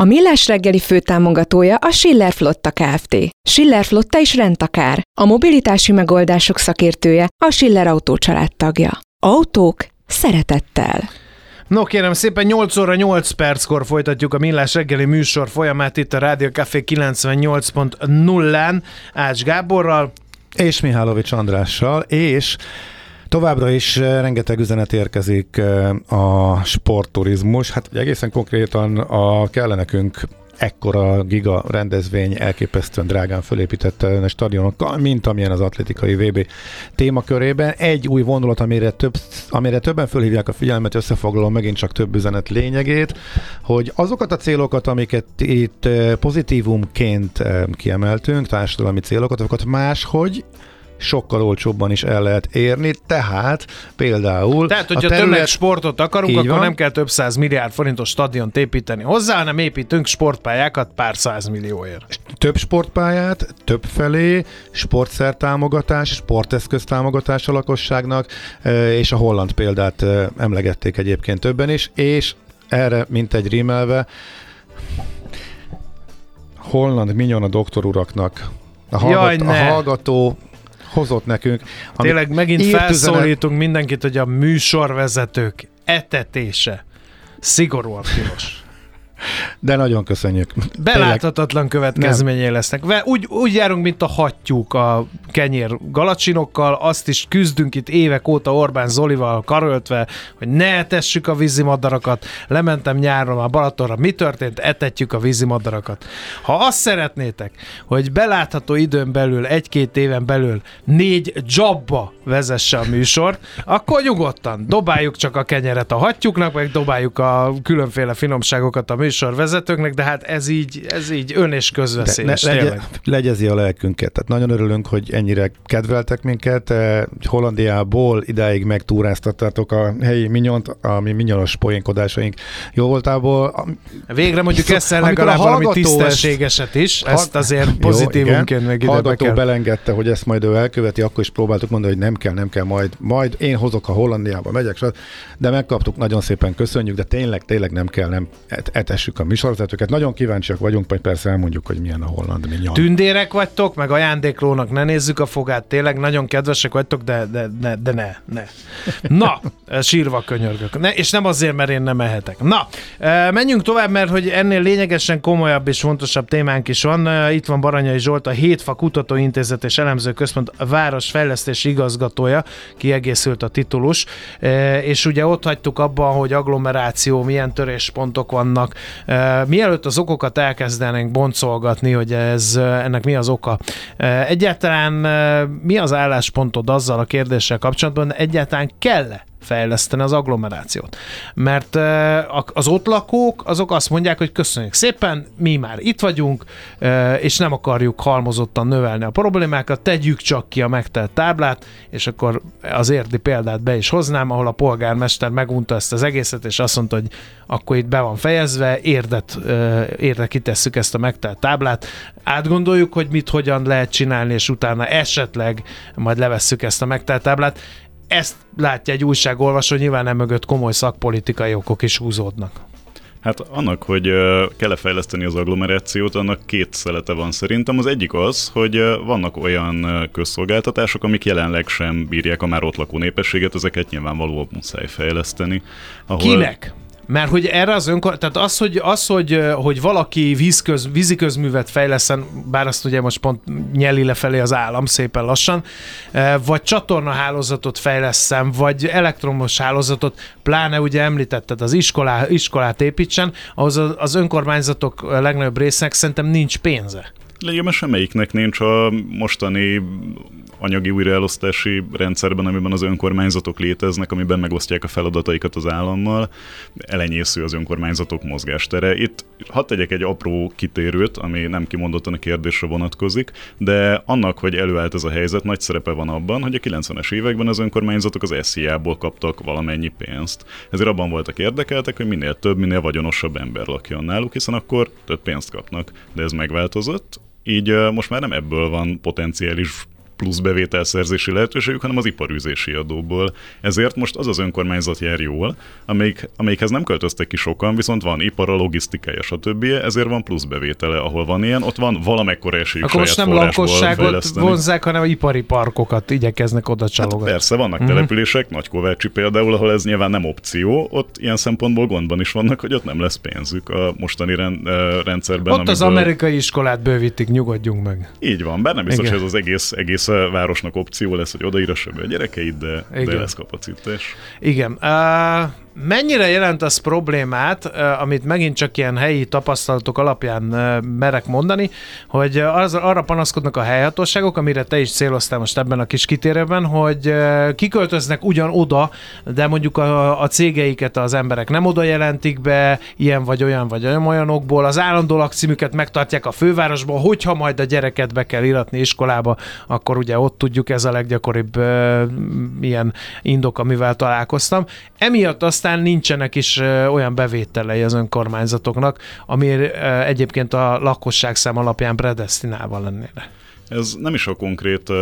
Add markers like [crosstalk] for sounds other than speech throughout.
A Millás reggeli főtámogatója a Schiller Flotta Kft. Schiller Flotta is rendtakár. A mobilitási megoldások szakértője a Schiller Autó tagja. Autók szeretettel. No kérem szépen, 8 óra 8 perckor folytatjuk a Millás reggeli műsor folyamát itt a Rádió Café 98.0-án Ács Gáborral. És Mihálovics Andrással, és Továbbra is eh, rengeteg üzenet érkezik eh, a sportturizmus, hát egészen konkrétan a kell nekünk ekkora giga rendezvény elképesztően drágán fölépített stadionokkal, mint amilyen az atlétikai VB témakörében. Egy új vonulat, amire, több, amire többen fölhívják a figyelmet, összefoglalom megint csak több üzenet lényegét, hogy azokat a célokat, amiket itt eh, pozitívumként kiemeltünk, társadalmi célokat, azokat máshogy sokkal olcsóbban is el lehet érni, tehát például... Tehát, hogyha a terület... többet sportot akarunk, akkor van. nem kell több száz milliárd forintos stadiont építeni hozzá, hanem építünk sportpályákat pár száz millióért. Több sportpályát, több felé, sportszer támogatás, sporteszköz támogatás a lakosságnak, e, és a holland példát e, emlegették egyébként többen is, és erre, mint egy rímelve, Holland minyon a doktoruraknak a, hallgat, Jaj, a hallgató hozott nekünk. Tényleg megint felszólítunk üzenet... mindenkit, hogy a műsorvezetők etetése szigorúan tilos. De nagyon köszönjük. Beláthatatlan következményei nem. lesznek. Úgy, úgy járunk, mint a hattyúk a kenyér galacsinokkal, azt is küzdünk itt évek óta Orbán Zolival karöltve, hogy ne etessük a vízimadarakat. Lementem nyáron a Balatonra, mi történt? Etetjük a vízimadarakat. Ha azt szeretnétek, hogy belátható időn belül, egy-két éven belül négy jobba vezesse a műsor, akkor nyugodtan dobáljuk csak a kenyeret a hattyúknak, meg dobáljuk a különféle finomságokat a műsorvezetőknek, de hát ez így, ez így ön és közveszélyes. Ne, legye, legyezi a lelkünket. Tehát nagyon örülünk, hogy ennyire kedveltek minket. Eh, Hollandiából idáig megtúráztattátok a helyi minyont, ami minyonos poénkodásaink jó voltából. Végre mondjuk szóval, ezt legalább valami tisztességeset is, ezt azért pozitívunként meg ide hallgató kell. belengedte, hogy ezt majd ő elköveti, akkor is próbáltuk mondani, hogy nem kell, nem kell, majd, majd én hozok a Hollandiába, megyek, de megkaptuk, nagyon szépen köszönjük, de tényleg, tényleg nem kell, nem etessük a műsorvezetőket. Nagyon kíváncsiak vagyunk, majd persze elmondjuk, hogy milyen a holland minyon. Tündérek vagytok, meg ajándéklónak ne nézzük a fogát, tényleg nagyon kedvesek vagytok, de, de, de, de ne, ne. Na, [laughs] sírva könyörgök. Ne, és nem azért, mert én nem ehetek. Na, menjünk tovább, mert hogy ennél lényegesen komolyabb és fontosabb témánk is van. Itt van Baranyai Zsolt, a Hétfa Kutatóintézet és Elemző Központ városfejlesztési igazgatója, kiegészült a titulus, és ugye ott hagytuk abban, hogy agglomeráció, milyen töréspontok vannak. Mielőtt az okokat elkezdenénk boncolgatni, hogy ez ennek mi az oka. Egyáltalán mi az álláspontod azzal a kérdéssel kapcsolatban, egyáltalán kell-e fejleszteni az agglomerációt. Mert az ott lakók, azok azt mondják, hogy köszönjük szépen, mi már itt vagyunk, és nem akarjuk halmozottan növelni a problémákat, tegyük csak ki a megtelt táblát, és akkor az érdi példát be is hoznám, ahol a polgármester megunta ezt az egészet, és azt mondta, hogy akkor itt be van fejezve, érdet, érde kitesszük ezt a megtelt táblát, átgondoljuk, hogy mit hogyan lehet csinálni, és utána esetleg majd levesszük ezt a megtelt táblát ezt látja egy újságolvasó, nyilván nem mögött komoly szakpolitikai okok is húzódnak. Hát annak, hogy kell-e fejleszteni az agglomerációt, annak két szelete van szerintem. Az egyik az, hogy vannak olyan közszolgáltatások, amik jelenleg sem bírják a már ott lakó népességet, ezeket nyilvánvalóan muszáj fejleszteni. Ahol... Kinek? Mert hogy erre az önkor, tehát az, hogy, az, hogy, hogy valaki vízköz, víziközművet fejleszen, bár azt ugye most pont nyeli lefelé az állam szépen lassan, vagy csatornahálózatot fejleszem, vagy elektromos hálózatot, pláne ugye említetted az iskolá, iskolát építsen, ahhoz az önkormányzatok legnagyobb résznek szerintem nincs pénze. Legyen semmelyiknek nincs a mostani anyagi újraelosztási rendszerben, amiben az önkormányzatok léteznek, amiben megosztják a feladataikat az állammal, elenyésző az önkormányzatok mozgástere. Itt hadd tegyek egy apró kitérőt, ami nem kimondottan a kérdésre vonatkozik, de annak, hogy előállt ez a helyzet, nagy szerepe van abban, hogy a 90-es években az önkormányzatok az SZIA-ból kaptak valamennyi pénzt. Ezért abban voltak érdekeltek, hogy minél több, minél vagyonosabb ember lakjon náluk, hiszen akkor több pénzt kapnak. De ez megváltozott, így most már nem ebből van potenciális plusz bevételszerzési lehetőségük, hanem az iparűzési adóból. Ezért most az az önkormányzat jár jól, amelyik, amelyikhez nem költöztek ki sokan, viszont van ipara, logisztikája, stb. Ezért van plusz bevétele, ahol van ilyen, ott van valamekkora esélyük Akkor most nem lakosságot vonzák, hanem ipari parkokat igyekeznek oda csalogatni. Hát persze, vannak uh-huh. települések, Nagykovácsi például, ahol ez nyilván nem opció, ott ilyen szempontból gondban is vannak, hogy ott nem lesz pénzük a mostani rend, rendszerben. Ott amiből... az amerikai iskolát bővítik, nyugodjunk meg. Így van, bár nem biztos, hogy ez az egész, egész városnak opció lesz, hogy odaírassa be a gyerekeit, de, de lesz kapacitás. Igen. Uh, Mennyire jelent az problémát, amit megint csak ilyen helyi tapasztalatok alapján merek mondani, hogy az, arra panaszkodnak a helyhatóságok, amire te is céloztál most ebben a kis kitérőben, hogy kiköltöznek ugyan oda, de mondjuk a, a cégeiket az emberek nem oda jelentik be, ilyen vagy olyan vagy olyan olyanokból, az állandó lakcímüket megtartják a fővárosban, hogyha majd a gyereket be kell iratni iskolába, akkor ugye ott tudjuk, ez a leggyakoribb ilyen indok, amivel találkoztam. Emiatt aztán aztán nincsenek is olyan bevételei az önkormányzatoknak, ami egyébként a lakosság szám alapján predestinálva lennéne. Ez nem is a konkrét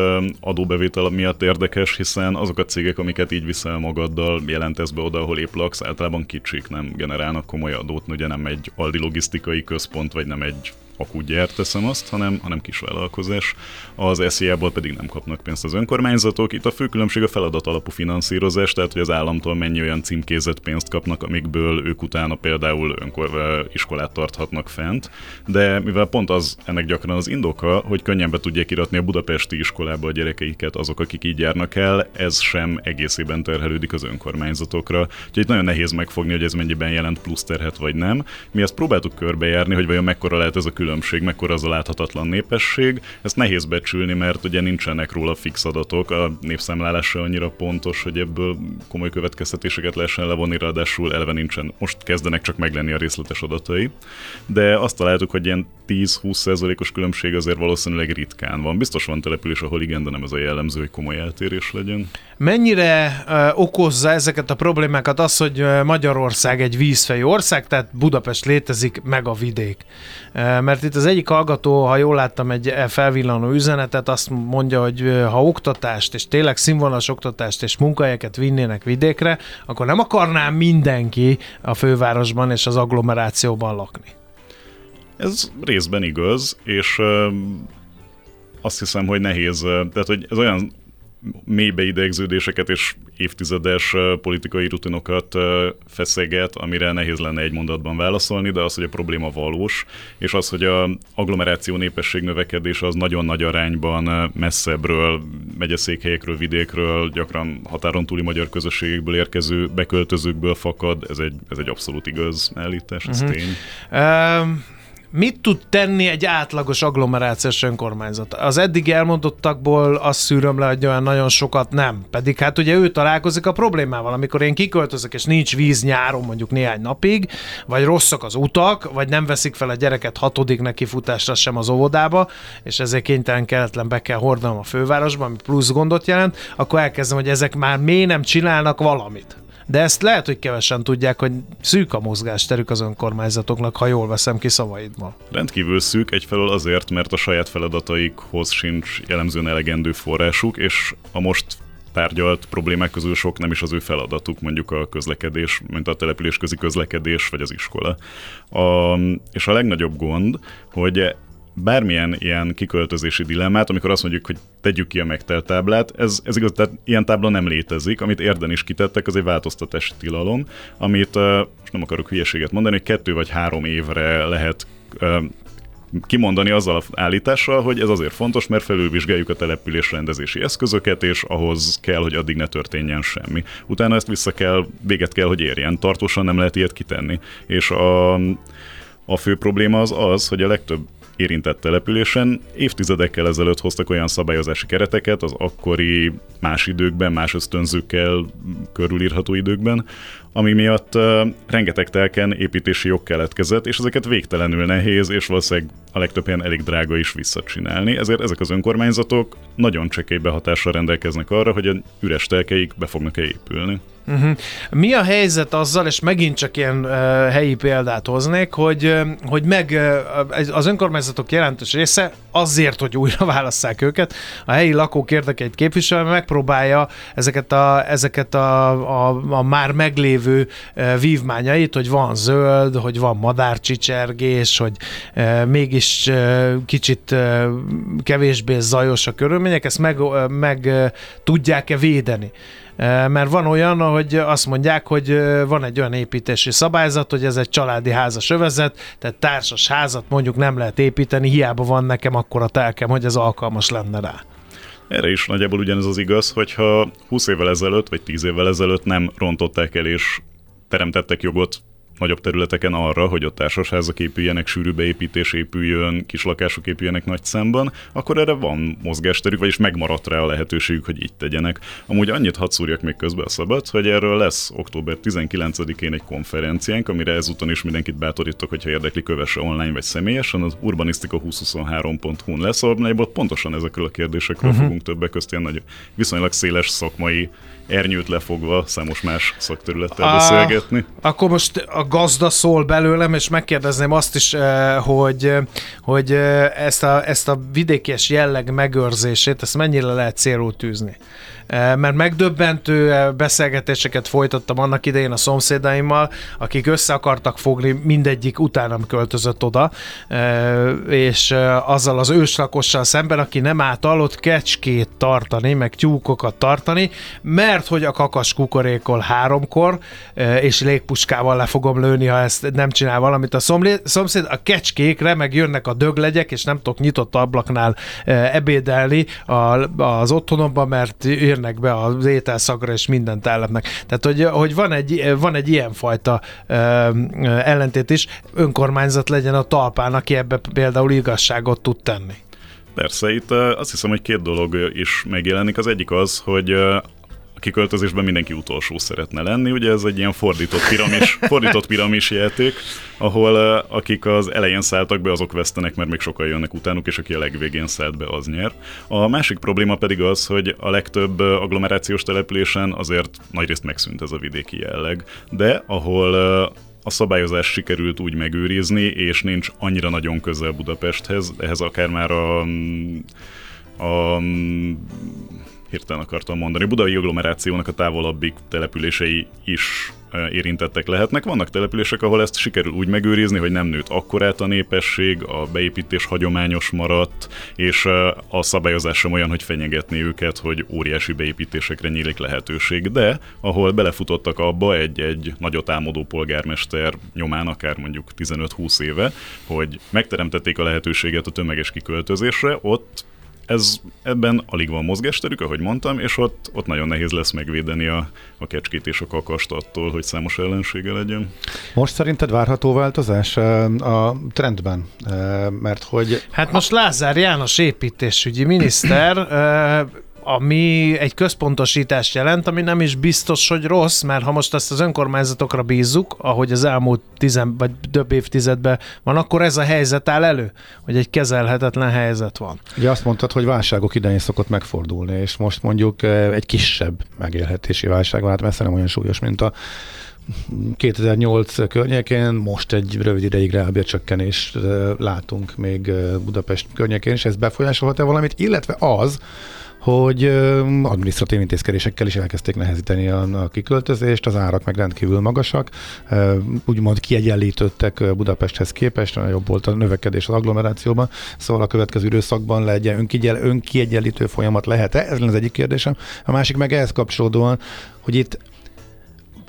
adóbevétel miatt érdekes, hiszen azok a cégek, amiket így viszel magaddal, jelentesz be oda, ahol épp laksz, általában kicsik, nem generálnak komoly adót, ugye nem egy aldi logisztikai központ, vagy nem egy akudgyárt teszem azt, hanem, hanem kisvállalkozás. Az SZIA-ból pedig nem kapnak pénzt az önkormányzatok. Itt a fő különbség a feladat alapú finanszírozás, tehát hogy az államtól mennyi olyan címkézett pénzt kapnak, amikből ők utána például önkor, iskolát tarthatnak fent. De mivel pont az ennek gyakran az indoka, hogy könnyen be tudják iratni a budapesti iskolába a gyerekeiket azok, akik így járnak el, ez sem egészében terhelődik az önkormányzatokra. Úgyhogy nagyon nehéz megfogni, hogy ez mennyiben jelent plusz terhet vagy nem. Mi ezt próbáltuk körbejárni, hogy vajon mekkora lehet ez a különbség különbség, mekkora az a láthatatlan népesség. Ezt nehéz becsülni, mert ugye nincsenek róla fix adatok, a népszámlálása annyira pontos, hogy ebből komoly következtetéseket lehessen levonni, ráadásul eleve nincsen. Most kezdenek csak meglenni a részletes adatai, de azt találtuk, hogy ilyen 10-20%-os különbség azért valószínűleg ritkán van. Biztos van település, ahol igen, de nem ez a jellemző, hogy komoly eltérés legyen. Mennyire uh, okozza ezeket a problémákat az, hogy Magyarország egy vízfejű ország, tehát Budapest létezik, meg a vidék? Uh, mert itt az egyik hallgató, ha jól láttam egy felvillanó üzenetet, azt mondja, hogy ha oktatást, és tényleg színvonalas oktatást és munkahelyeket vinnének vidékre, akkor nem akarná mindenki a fővárosban és az agglomerációban lakni. Ez részben igaz, és azt hiszem, hogy nehéz, tehát hogy ez olyan mélybe idegződéseket és évtizedes politikai rutinokat feszeget, amire nehéz lenne egy mondatban válaszolni, de az, hogy a probléma valós, és az, hogy a agglomeráció népesség növekedése az nagyon nagy arányban messzebbről, megyeszékhelyekről, vidékről, gyakran határon túli magyar közösségekből érkező beköltözőkből fakad, ez egy, ez egy abszolút igaz állítás, ez uh-huh. tény. Um Mit tud tenni egy átlagos agglomerációs önkormányzat? Az eddig elmondottakból azt szűröm le, hogy olyan nagyon sokat nem. Pedig hát ugye ő találkozik a problémával, amikor én kiköltözök, és nincs víz nyáron mondjuk néhány napig, vagy rosszak az utak, vagy nem veszik fel a gyereket hatodik neki futásra sem az óvodába, és ezért kénytelen keletlen be kell hordanom a fővárosba, ami plusz gondot jelent, akkor elkezdem, hogy ezek már miért nem csinálnak valamit. De ezt lehet, hogy kevesen tudják, hogy szűk a mozgásterük az önkormányzatoknak, ha jól veszem ki szavaidból. Rendkívül szűk egyfelől azért, mert a saját feladataikhoz sincs jellemzően elegendő forrásuk, és a most tárgyalt problémák közül sok nem is az ő feladatuk, mondjuk a közlekedés, mint a településközi közlekedés, vagy az iskola. A, és a legnagyobb gond, hogy bármilyen ilyen kiköltözési dilemmát, amikor azt mondjuk, hogy tegyük ki a megtelt táblát, ez, ez igaz, tehát ilyen tábla nem létezik, amit érden is kitettek, az egy változtatási tilalom, amit most nem akarok hülyeséget mondani, hogy kettő vagy három évre lehet kimondani azzal a állítással, hogy ez azért fontos, mert felülvizsgáljuk a település rendezési eszközöket, és ahhoz kell, hogy addig ne történjen semmi. Utána ezt vissza kell, véget kell, hogy érjen. Tartósan nem lehet ilyet kitenni. És a, a fő probléma az az, hogy a legtöbb érintett településen. Évtizedekkel ezelőtt hoztak olyan szabályozási kereteket az akkori más időkben, más ösztönzőkkel körülírható időkben, ami miatt uh, rengeteg telken építési jog keletkezett, és ezeket végtelenül nehéz, és valószínűleg a legtöbb helyen elég drága is visszacsinálni. Ezért ezek az önkormányzatok nagyon csekély behatással rendelkeznek arra, hogy a üres telkeik be fognak-e épülni. Uh-huh. Mi a helyzet azzal, és megint csak ilyen uh, helyi példát hoznék, hogy, uh, hogy meg uh, az önkormányzatok jelentős része azért, hogy újra válasszák őket, a helyi lakók érdekeit képviselve megpróbálja ezeket a, ezeket a, a, a már meglévő uh, vívmányait, hogy van zöld, hogy van madárcsicsergés, hogy uh, mégis uh, kicsit kevésbé zajos a körülmények, ezt meg, meg tudják-e védeni mert van olyan, hogy azt mondják, hogy van egy olyan építési szabályzat, hogy ez egy családi házas övezet, tehát társas házat mondjuk nem lehet építeni, hiába van nekem akkor a telkem, hogy ez alkalmas lenne rá. Erre is nagyjából ugyanez az igaz, hogyha 20 évvel ezelőtt, vagy 10 évvel ezelőtt nem rontották el és teremtettek jogot nagyobb területeken arra, hogy ott társasházak épüljenek, sűrű beépítés épüljön, kis lakások épüljenek nagy számban, akkor erre van mozgásterük, vagyis megmaradt rá a lehetőségük, hogy így tegyenek. Amúgy annyit hadd szúrjak még közbe a szabad, hogy erről lesz október 19-én egy konferenciánk, amire ezúton is mindenkit bátorítok, hogyha érdekli, kövesse online vagy személyesen, az urbanisztika2023.hu-n lesz, ahol pontosan ezekről a kérdésekről uh-huh. fogunk többek között ilyen nagy, viszonylag széles szakmai ernyőt lefogva számos más szakterülettel beszélgetni. Akkor most a gazda szól belőlem, és megkérdezném azt is, eh, hogy, hogy eh, ezt a, ezt a vidékes jelleg megőrzését, ezt mennyire lehet célul tűzni? Eh, mert megdöbbentő eh, beszélgetéseket folytattam annak idején a szomszédaimmal, akik össze akartak fogni, mindegyik utánam költözött oda, eh, és azzal az őslakossal szemben, aki nem által ott kecskét tartani, meg tyúkokat tartani, mert hogy a kakas kukorékol háromkor, és légpuskával le fogom lőni, ha ezt nem csinál valamit a szomszéd, a kecskékre meg jönnek a döglegyek, és nem tudok nyitott ablaknál ebédelni az otthonomban, mert jön férnek be az ételszagra, és mindent ellepnek. Tehát, hogy, hogy van, egy, van egy ilyenfajta ellentét is, önkormányzat legyen a talpán, aki ebbe például igazságot tud tenni. Persze, itt azt hiszem, hogy két dolog is megjelenik. Az egyik az, hogy a kiköltözésben mindenki utolsó szeretne lenni. Ugye ez egy ilyen fordított piramis, [laughs] fordított piramis játék, ahol akik az elején szálltak be, azok vesztenek, mert még sokan jönnek utánuk, és aki a legvégén szállt be, az nyer. A másik probléma pedig az, hogy a legtöbb agglomerációs településen azért nagyrészt megszűnt ez a vidéki jelleg, de ahol a szabályozás sikerült úgy megőrizni, és nincs annyira nagyon közel Budapesthez, ehhez akár már a, a hirtelen akartam mondani, budai agglomerációnak a távolabbi települései is érintettek lehetnek. Vannak települések, ahol ezt sikerül úgy megőrizni, hogy nem nőtt akkorát a népesség, a beépítés hagyományos maradt, és a szabályozás sem olyan, hogy fenyegetni őket, hogy óriási beépítésekre nyílik lehetőség. De ahol belefutottak abba egy-egy nagyot álmodó polgármester nyomán, akár mondjuk 15-20 éve, hogy megteremtették a lehetőséget a tömeges kiköltözésre, ott ez, ebben alig van mozgásterük, ahogy mondtam, és ott, ott nagyon nehéz lesz megvédeni a, a kecskét és a kakast attól, hogy számos ellensége legyen. Most szerinted várható változás a trendben? Mert hogy... Hát most Lázár János építésügyi miniszter ami egy központosítást jelent, ami nem is biztos, hogy rossz, mert ha most ezt az önkormányzatokra bízzuk, ahogy az elmúlt tizen vagy több évtizedben van, akkor ez a helyzet áll elő, hogy egy kezelhetetlen helyzet van. Ugye azt mondtad, hogy válságok idején szokott megfordulni, és most mondjuk eh, egy kisebb megélhetési válság van, hát messze nem olyan súlyos, mint a 2008 környékén, most egy rövid ideig rábércsökkenést eh, látunk még eh, Budapest környékén, és ez befolyásolhat-e valamit, illetve az, hogy adminisztratív intézkedésekkel is elkezdték nehezíteni a, a kiköltözést, az árak meg rendkívül magasak, úgymond kiegyenlítődtek Budapesthez képest, jobb volt a növekedés az agglomerációban, szóval a következő időszakban legyen önkiegyel, önkiegyenlítő folyamat lehet-e? Ez lenne az egyik kérdésem. A másik meg ehhez kapcsolódóan, hogy itt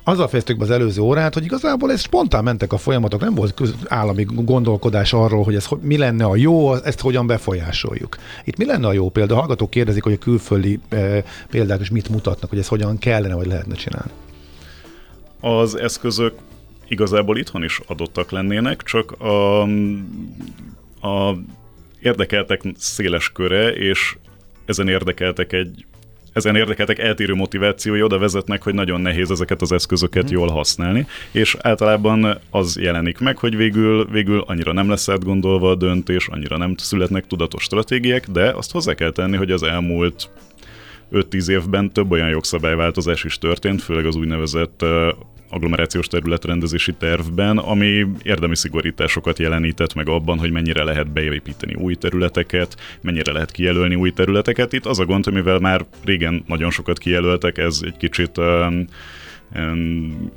azzal fejeztük be az előző órát, hogy igazából ez spontán mentek a folyamatok, nem volt állami gondolkodás arról, hogy ez mi lenne a jó, ezt hogyan befolyásoljuk. Itt mi lenne a jó példa? Hallgatók kérdezik, hogy a külföldi e, példák is mit mutatnak, hogy ez hogyan kellene, vagy lehetne csinálni. Az eszközök igazából itthon is adottak lennének, csak a, a érdekeltek széles köre, és ezen érdekeltek egy ezen érdekeltek eltérő motivációi oda vezetnek, hogy nagyon nehéz ezeket az eszközöket mm. jól használni, és általában az jelenik meg, hogy végül, végül annyira nem lesz átgondolva a döntés, annyira nem születnek tudatos stratégiák, de azt hozzá kell tenni, hogy az elmúlt 5-10 évben több olyan jogszabályváltozás is történt, főleg az úgynevezett agglomerációs területrendezési tervben, ami érdemi szigorításokat jelenített meg abban, hogy mennyire lehet beépíteni új területeket, mennyire lehet kijelölni új területeket. Itt az a gond, hogy mivel már régen nagyon sokat kijelöltek, ez egy kicsit um,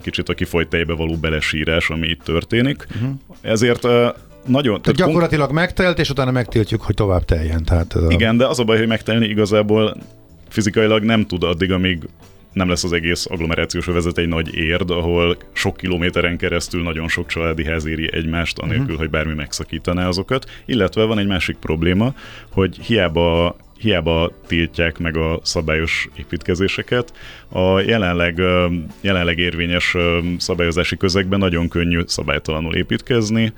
kicsit a kifolyt tejbe való belesírás, ami itt történik. Uh-huh. Ezért uh, nagyon... Tehát gyakorlatilag kon- megtelt, és utána megtiltjuk, hogy tovább teljen. Tehát ez Igen, a... de az a baj, hogy megtelni igazából fizikailag nem tud addig, amíg nem lesz az egész agglomerációs övezet egy nagy érd, ahol sok kilométeren keresztül nagyon sok családi ház éri egymást, anélkül, uh-huh. hogy bármi megszakítaná azokat. Illetve van egy másik probléma, hogy hiába hiába tiltják meg a szabályos építkezéseket. A jelenleg, jelenleg érvényes szabályozási közegben nagyon könnyű szabálytalanul építkezni,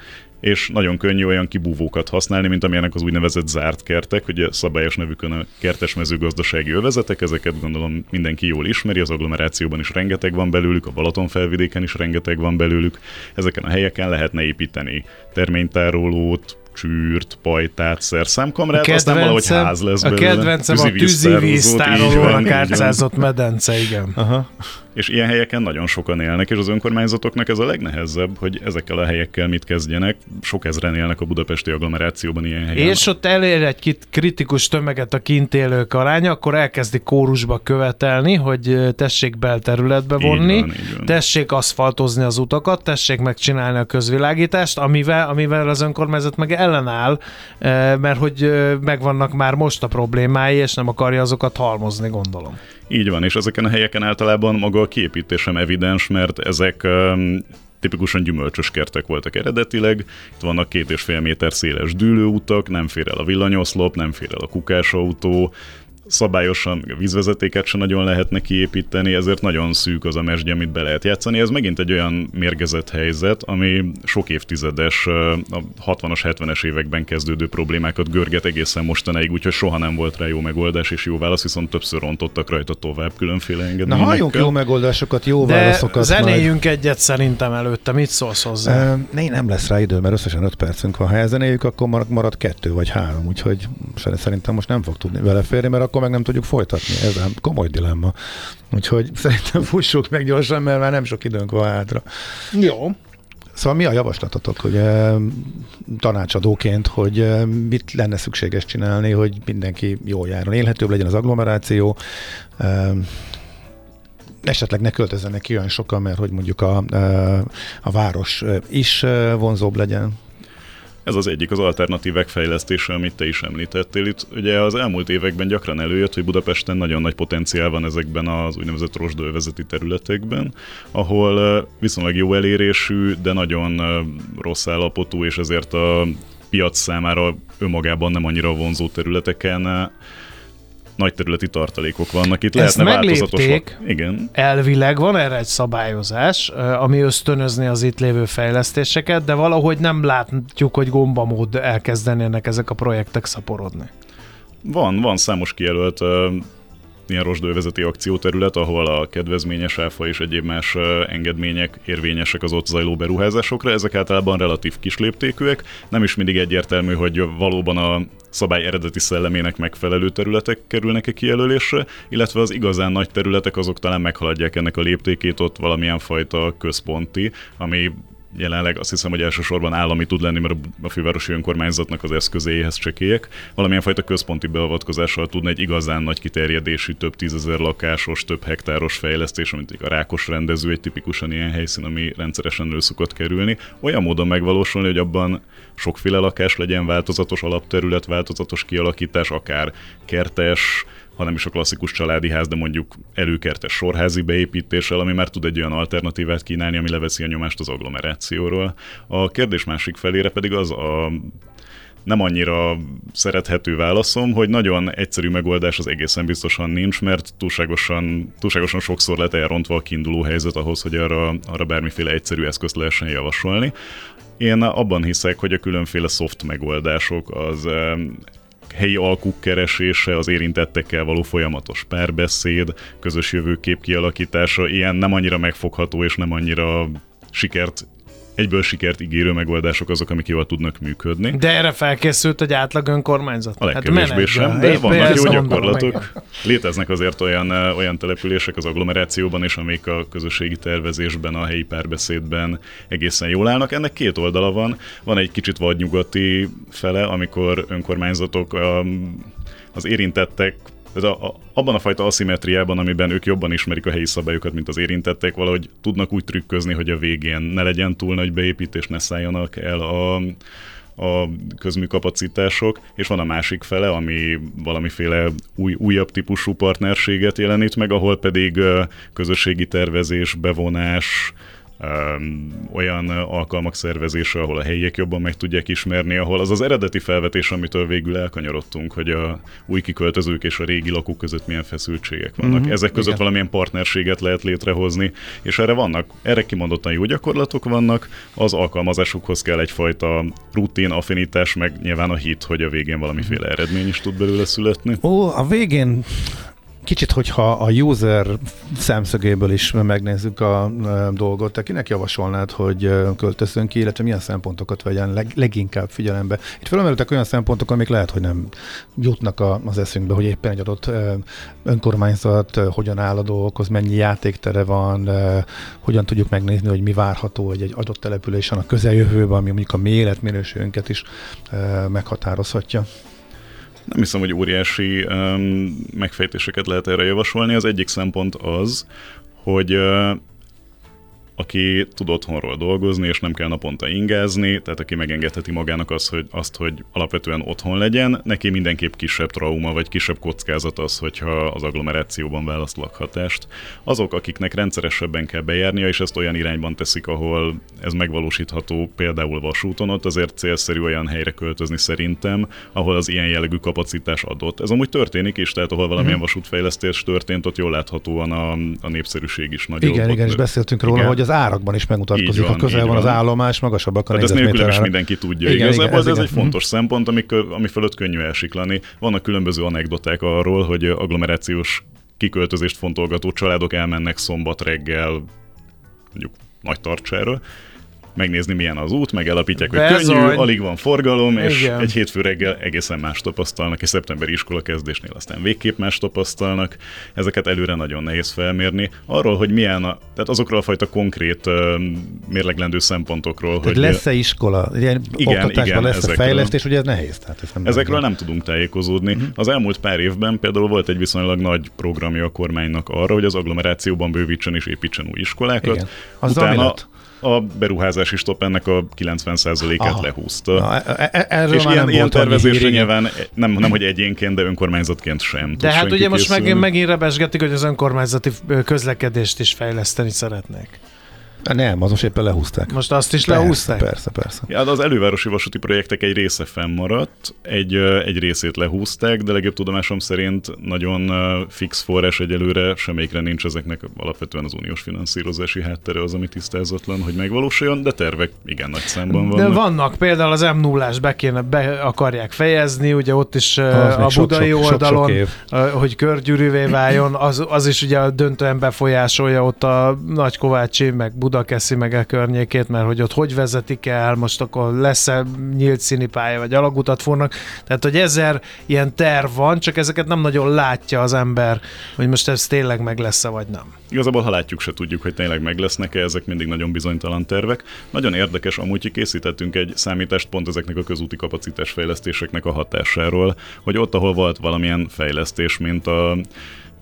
és nagyon könnyű olyan kibúvókat használni, mint amilyenek az úgynevezett zárt kertek, ugye szabályos nevükön a kertes mezőgazdasági övezetek, ezeket gondolom mindenki jól ismeri, az agglomerációban is rengeteg van belőlük, a Balaton felvidéken is rengeteg van belőlük. Ezeken a helyeken lehetne építeni terménytárolót, csűrt, pajtát, szerszámkamrát, aztán valahogy ház lesz belőle. A kedvencem a tűzivíztárolónak átszázott medence, igen. Aha. És ilyen helyeken nagyon sokan élnek, és az önkormányzatoknak ez a legnehezebb, hogy ezekkel a helyekkel mit kezdjenek. Sok ezren élnek a budapesti agglomerációban ilyen helyen. És ott elér egy kritikus tömeget a kint élők aránya, akkor elkezdik kórusba követelni, hogy tessék belterületbe vonni, így van, így van. tessék aszfaltozni az utakat, tessék megcsinálni a közvilágítást, amivel, amivel az önkormányzat meg ellenáll, mert hogy megvannak már most a problémái, és nem akarja azokat halmozni, gondolom. Így van, és ezeken a helyeken általában maga a kiépítés sem evidens, mert ezek tipikusan gyümölcsös kertek voltak eredetileg. Itt vannak két és fél méter széles dűlőutak, nem fér el a villanyoszlop, nem fér el a kukásautó, szabályosan vízvezetéket sem nagyon lehetne kiépíteni, ezért nagyon szűk az a mesdje, amit be lehet játszani. Ez megint egy olyan mérgezett helyzet, ami sok évtizedes, a 60-as, 70-es években kezdődő problémákat görget egészen mostanáig, úgyhogy soha nem volt rá jó megoldás és jó válasz, viszont többször rontottak rajta tovább különféle engedményekkel. Na halljunk jó megoldásokat, jó De válaszokat. zenéljünk majd. egyet szerintem előtte, mit szólsz hozzá? Ne, nem lesz rá idő, mert összesen 5 percünk van. Ha elzenéljük, akkor marad kettő vagy három, úgyhogy szerintem most nem fog tudni vele férni, mert akkor meg nem tudjuk folytatni. Ez a komoly dilemma. Úgyhogy [laughs] szerintem fussuk meg gyorsan, mert már nem sok időnk van hátra. Jó. Szóval mi a javaslatotok, hogy tanácsadóként, hogy e, mit lenne szükséges csinálni, hogy mindenki jól járjon, élhetőbb legyen az agglomeráció, e, esetleg ne költözzenek ki olyan sokan, mert hogy mondjuk a, a város is vonzóbb legyen? Ez az egyik az alternatívek fejlesztése, amit te is említettél. Itt ugye az elmúlt években gyakran előjött, hogy Budapesten nagyon nagy potenciál van ezekben az úgynevezett rosdővezeti területekben, ahol viszonylag jó elérésű, de nagyon rossz állapotú, és ezért a piac számára önmagában nem annyira vonzó területeken nagy területi tartalékok vannak. Itt Ezt lehetne változatos. Igen. Elvileg van erre egy szabályozás, ami ösztönözni az itt lévő fejlesztéseket, de valahogy nem látjuk, hogy gombamód elkezdenének ezek a projektek szaporodni. Van, van számos kijelölt ilyen rosdővezeti akcióterület, ahol a kedvezményes áfa és egyéb más engedmények érvényesek az ott zajló beruházásokra. Ezek általában relatív kisléptékűek, nem is mindig egyértelmű, hogy valóban a szabály eredeti szellemének megfelelő területek kerülnek-e kijelölésre, illetve az igazán nagy területek azok talán meghaladják ennek a léptékét, ott valamilyen fajta központi, ami jelenleg azt hiszem, hogy elsősorban állami tud lenni, mert a fővárosi önkormányzatnak az eszközéhez csekélyek. Valamilyen fajta központi beavatkozással tudna egy igazán nagy kiterjedésű, több tízezer lakásos, több hektáros fejlesztés, amit a Rákos rendező egy tipikusan ilyen helyszín, ami rendszeresen elő szokott kerülni, olyan módon megvalósulni, hogy abban sokféle lakás legyen, változatos alapterület, változatos kialakítás, akár kertes, hanem is a klasszikus családi ház, de mondjuk előkertes sorházi beépítéssel, ami már tud egy olyan alternatívát kínálni, ami leveszi a nyomást az agglomerációról. A kérdés másik felére pedig az a nem annyira szerethető válaszom, hogy nagyon egyszerű megoldás az egészen biztosan nincs, mert túlságosan, túlságosan sokszor lett elrontva a kiinduló helyzet ahhoz, hogy arra, arra bármiféle egyszerű eszközt lehessen javasolni. Én abban hiszek, hogy a különféle soft megoldások az helyi alkuk keresése, az érintettekkel való folyamatos párbeszéd, közös jövőkép kialakítása, ilyen nem annyira megfogható és nem annyira sikert egyből sikert ígérő megoldások azok, amik jól tudnak működni. De erre felkészült egy átlag önkormányzat? A legkevésbé hát sem, de vannak jó gyakorlatok. Léteznek azért olyan, olyan települések az agglomerációban is, amik a közösségi tervezésben, a helyi párbeszédben egészen jól állnak. Ennek két oldala van. Van egy kicsit vadnyugati fele, amikor önkormányzatok a, az érintettek tehát a, a, abban a fajta aszimetriában, amiben ők jobban ismerik a helyi szabályokat, mint az érintettek, valahogy tudnak úgy trükközni, hogy a végén ne legyen túl nagy beépítés, ne szálljanak el a, a közműkapacitások, és van a másik fele, ami valamiféle új, újabb típusú partnerséget jelenít meg, ahol pedig közösségi tervezés, bevonás, olyan alkalmak szervezése, ahol a helyiek jobban meg tudják ismerni, ahol az az eredeti felvetés, amitől végül elkanyarodtunk, hogy a új kiköltözők és a régi lakók között milyen feszültségek vannak. Mm-hmm, Ezek között igen. valamilyen partnerséget lehet létrehozni, és erre vannak, erre kimondottan jó gyakorlatok vannak, az alkalmazásukhoz kell egyfajta rutin, affinitás, meg nyilván a hit, hogy a végén valamiféle eredmény is tud belőle születni. Ó, a végén Kicsit, hogyha a user szemszögéből is megnézzük a dolgot, te kinek javasolnád, hogy költözön ki, illetve milyen szempontokat vegyen leg, leginkább figyelembe? Itt felmerültek olyan szempontok, amik lehet, hogy nem jutnak a, az eszünkbe, hogy éppen egy adott önkormányzat hogyan áll a dolgokhoz, mennyi játéktere van, hogyan tudjuk megnézni, hogy mi várható egy, egy adott településen a közeljövőben, ami mondjuk a mi életminőségünket is meghatározhatja. Nem hiszem, hogy óriási um, megfejtéseket lehet erre javasolni. Az egyik szempont az, hogy uh, aki tud otthonról dolgozni, és nem kell naponta ingázni, tehát aki megengedheti magának azt, hogy, azt, hogy alapvetően otthon legyen, neki mindenképp kisebb trauma, vagy kisebb kockázat az, hogyha az agglomerációban választ lakhatást. Azok, akiknek rendszeresebben kell bejárnia, és ezt olyan irányban teszik, ahol ez megvalósítható, például vasúton, ott azért célszerű olyan helyre költözni szerintem, ahol az ilyen jellegű kapacitás adott. Ez amúgy történik is, tehát ahol valamilyen uh-huh. vasútfejlesztés történt, ott jól láthatóan a, a népszerűség is nagyobb. Igen, igen, és beszéltünk róla, igen. hogy az árakban is megmutatkozik, van, ha közel van, az állomás, magasabbak a Tehát ezt nélkül is mindenki tudja. Igen, Igazából igen, ez, ez, ez egy fontos szempont, ami, ami fölött könnyű elsiklani. Vannak különböző anekdoták arról, hogy agglomerációs kiköltözést fontolgató családok elmennek szombat reggel mondjuk nagy tartsára, megnézni, milyen az út, megállapítják, hogy Bezony. könnyű, alig van forgalom, és Igen. egy hétfő reggel egészen más tapasztalnak, és szeptemberi iskola kezdésnél aztán végképp más tapasztalnak. Ezeket előre nagyon nehéz felmérni. Arról, hogy milyen, a, tehát azokról a fajta konkrét uh, mérleglendő szempontokról, tehát hogy... lesz-e iskola? Ilyen igen, igen, lesz-e fejlesztés, ugye ez nehéz? Tehát ez nem ezekről nem tudunk tájékozódni. Uh-huh. Az elmúlt pár évben például volt egy viszonylag nagy programja a kormánynak arra, hogy az agglomerációban bővítsen és építsen új iskolákat. Igen. Az Utána, a beruházási stop ennek a 90%-át lehúzta. Na, e- e- erről és ilyen, ilyen tervezésre nyilván nem, nem, hogy egyénként, de önkormányzatként sem. De hát ugye most meg, megint rebesgetik, hogy az önkormányzati közlekedést is fejleszteni szeretnék. Nem, az most éppen lehúzták. Most azt is persze, lehúzták? Persze, persze. Ja, az elővárosi vasúti projektek egy része fennmaradt, egy, egy részét lehúzták, de legjobb tudomásom szerint nagyon fix forrás egyelőre semmelyikre nincs ezeknek alapvetően az uniós finanszírozási háttere az, ami tisztázatlan, hogy megvalósuljon, de tervek igen nagy számban vannak. De vannak, például az m 0 be, kéne, be akarják fejezni, ugye ott is az a budai sok, oldalon, sok, sok hogy körgyűrűvé váljon, az, az is ugye döntően befolyásolja ott a Nagykovácsi, meg Budai Budakeszi meg a környékét, mert hogy ott hogy vezetik el, most akkor lesz-e nyílt színipálya, vagy alagutat fognak. Tehát, hogy ezer ilyen terv van, csak ezeket nem nagyon látja az ember, hogy most ez tényleg meg lesz-e, vagy nem. Igazából, ha látjuk, se tudjuk, hogy tényleg meg lesznek-e, ezek mindig nagyon bizonytalan tervek. Nagyon érdekes, amúgy, hogy készítettünk egy számítást pont ezeknek a közúti kapacitás fejlesztéseknek a hatásáról, hogy ott, ahol volt valamilyen fejlesztés, mint a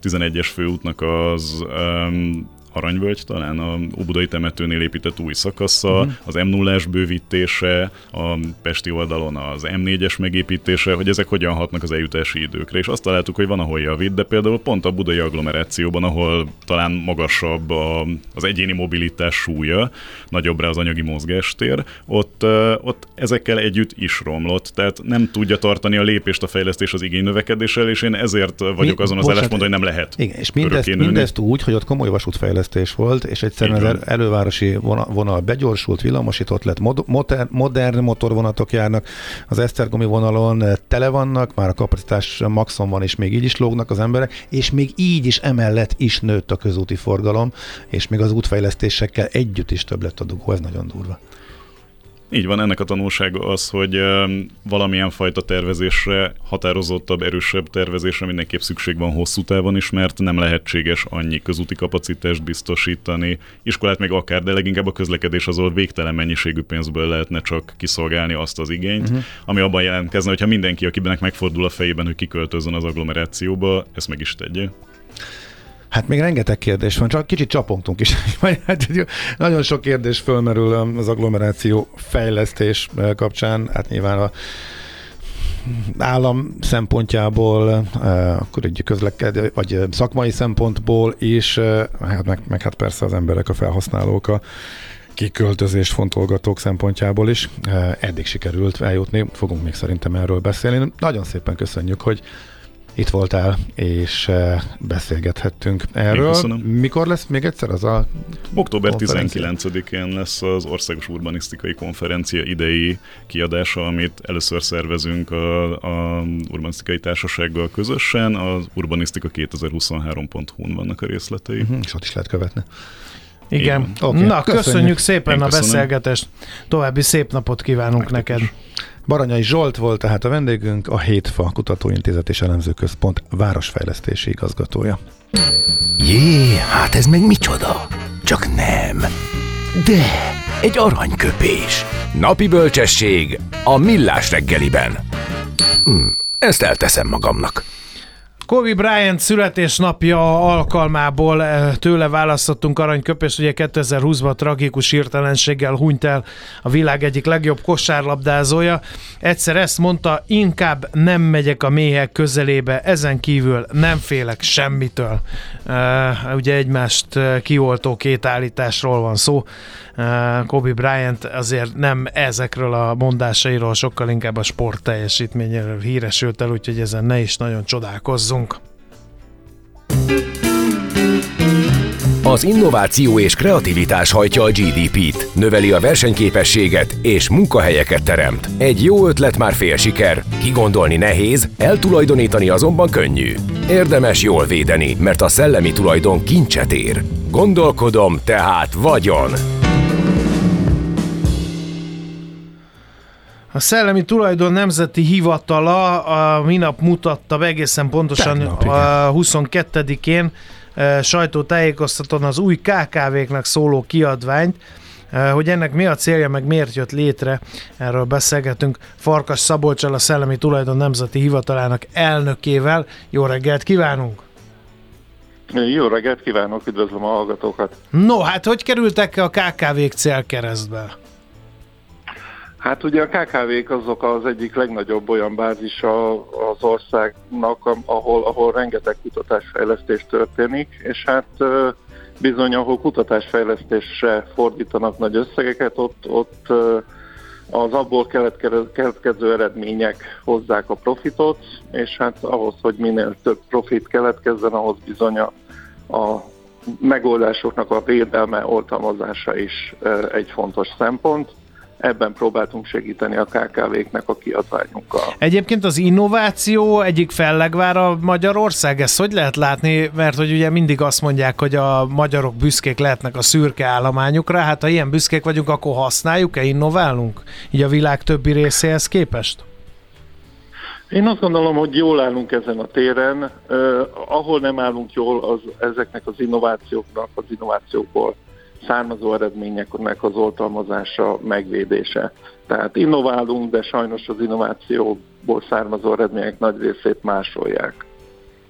11-es főútnak az um, Aranyvölgy talán a Ubudai temetőnél épített új szakasza, uh-huh. az m 0 bővítése, a Pesti oldalon az M4-es megépítése, hogy ezek hogyan hatnak az eljutási időkre. És azt találtuk, hogy van, ahol javít, de például pont a budai agglomerációban, ahol talán magasabb a, az egyéni mobilitás súlya, nagyobb rá az anyagi mozgástér, ott, ott ezekkel együtt is romlott, tehát nem tudja tartani a lépést a fejlesztés az igény növekedéssel, és én ezért vagyok Mi, azon az állásponton, hogy nem lehet. Igen, és mindezt, mindezt úgy, hogy ott komoly vasútfejlesztés volt, és egyszerűen az elővárosi vonal begyorsult, villamosított lett, modern, modern motorvonatok járnak, az Esztergomi vonalon tele vannak, már a kapacitás maximum van, és még így is lógnak az emberek, és még így is emellett is nőtt a közúti forgalom, és még az útfejlesztésekkel együtt is több lett a dugó, ez nagyon durva. Így van, ennek a tanulsága az, hogy valamilyen fajta tervezésre, határozottabb, erősebb tervezésre mindenképp szükség van hosszú távon is, mert nem lehetséges annyi közúti kapacitást biztosítani. Iskolát még akár, de leginkább a közlekedés azon végtelen mennyiségű pénzből lehetne csak kiszolgálni azt az igényt, uh-huh. ami abban jelentkezne, hogyha mindenki, akinek megfordul a fejében, hogy kiköltözön az agglomerációba, ezt meg is tegye. Hát még rengeteg kérdés van, csak kicsit csapongtunk is. [laughs] hát, nagyon sok kérdés fölmerül az agglomeráció fejlesztés eh, kapcsán, hát nyilván a állam szempontjából, eh, akkor egy közlekedő, vagy eh, szakmai szempontból is, hát meg, meg hát persze az emberek, a felhasználók, a kiköltözés fontolgatók szempontjából is. Eddig sikerült eljutni, fogunk még szerintem erről beszélni. Nagyon szépen köszönjük, hogy itt voltál, és eh, beszélgethettünk erről. Mikor lesz még egyszer az a Október 19-én lesz az Országos Urbanisztikai Konferencia idei kiadása, amit először szervezünk a, a Urbanisztikai Társasággal közösen. Az urbanisztika2023.hu-n vannak a részletei. Uh-huh, és ott is lehet követni. Igen. Okay. Na, köszönjük, köszönjük szépen Én a köszönöm. beszélgetést. További szép napot kívánunk Nektek neked. Is. Baranyai Zsolt volt tehát a vendégünk, a Hétfa Kutatóintézet és Elemzőközpont városfejlesztési igazgatója. Jé, hát ez meg micsoda? Csak nem. De, egy aranyköpés. Napi bölcsesség a millás reggeliben. Hm, ezt elteszem magamnak. Kobe Bryant születésnapja alkalmából eh, tőle választottunk aranyköpést, ugye 2020-ban tragikus hirtelenséggel hunyt el a világ egyik legjobb kosárlabdázója. Egyszer ezt mondta, inkább nem megyek a méhek közelébe, ezen kívül nem félek semmitől. Uh, ugye egymást eh, kioltó két állításról van szó. Kobe Bryant azért nem ezekről a mondásairól, sokkal inkább a sport teljesítményéről híresült el, úgyhogy ezen ne is nagyon csodálkozzunk. Az innováció és kreativitás hajtja a GDP-t, növeli a versenyképességet és munkahelyeket teremt. Egy jó ötlet már fél siker, kigondolni nehéz, eltulajdonítani azonban könnyű. Érdemes jól védeni, mert a szellemi tulajdon kincset ér. Gondolkodom, tehát vagyon! A Szellemi Tulajdon Nemzeti Hivatala a minap mutatta be egészen pontosan Tegnap, a 22-én e, sajtótájékoztatón az új KKV-knak szóló kiadványt, e, hogy ennek mi a célja, meg miért jött létre, erről beszélgetünk Farkas Szabolcsal, a Szellemi Tulajdon Nemzeti Hivatalának elnökével. Jó reggelt kívánunk! Jó reggelt kívánok, üdvözlöm a hallgatókat! No, hát hogy kerültek a KKV-k célkeresztbe? Hát ugye a KKV-k azok az egyik legnagyobb olyan bázis az országnak, ahol, ahol rengeteg kutatásfejlesztés történik, és hát bizony, ahol kutatásfejlesztésre fordítanak nagy összegeket, ott, ott az abból keletkező eredmények hozzák a profitot, és hát ahhoz, hogy minél több profit keletkezzen, ahhoz bizony a, a megoldásoknak a védelme, oltalmazása is egy fontos szempont ebben próbáltunk segíteni a KKV-knek a kiadványunkkal. Egyébként az innováció egyik fellegvára Magyarország, ezt hogy lehet látni, mert hogy ugye mindig azt mondják, hogy a magyarok büszkék lehetnek a szürke állományukra, hát ha ilyen büszkék vagyunk, akkor használjuk-e, innoválunk? Így a világ többi részéhez képest? Én azt gondolom, hogy jól állunk ezen a téren. Uh, ahol nem állunk jól, az ezeknek az innovációknak, az innovációkból származó eredményeknek az oltalmazása, megvédése. Tehát innoválunk, de sajnos az innovációból származó eredmények nagy részét másolják.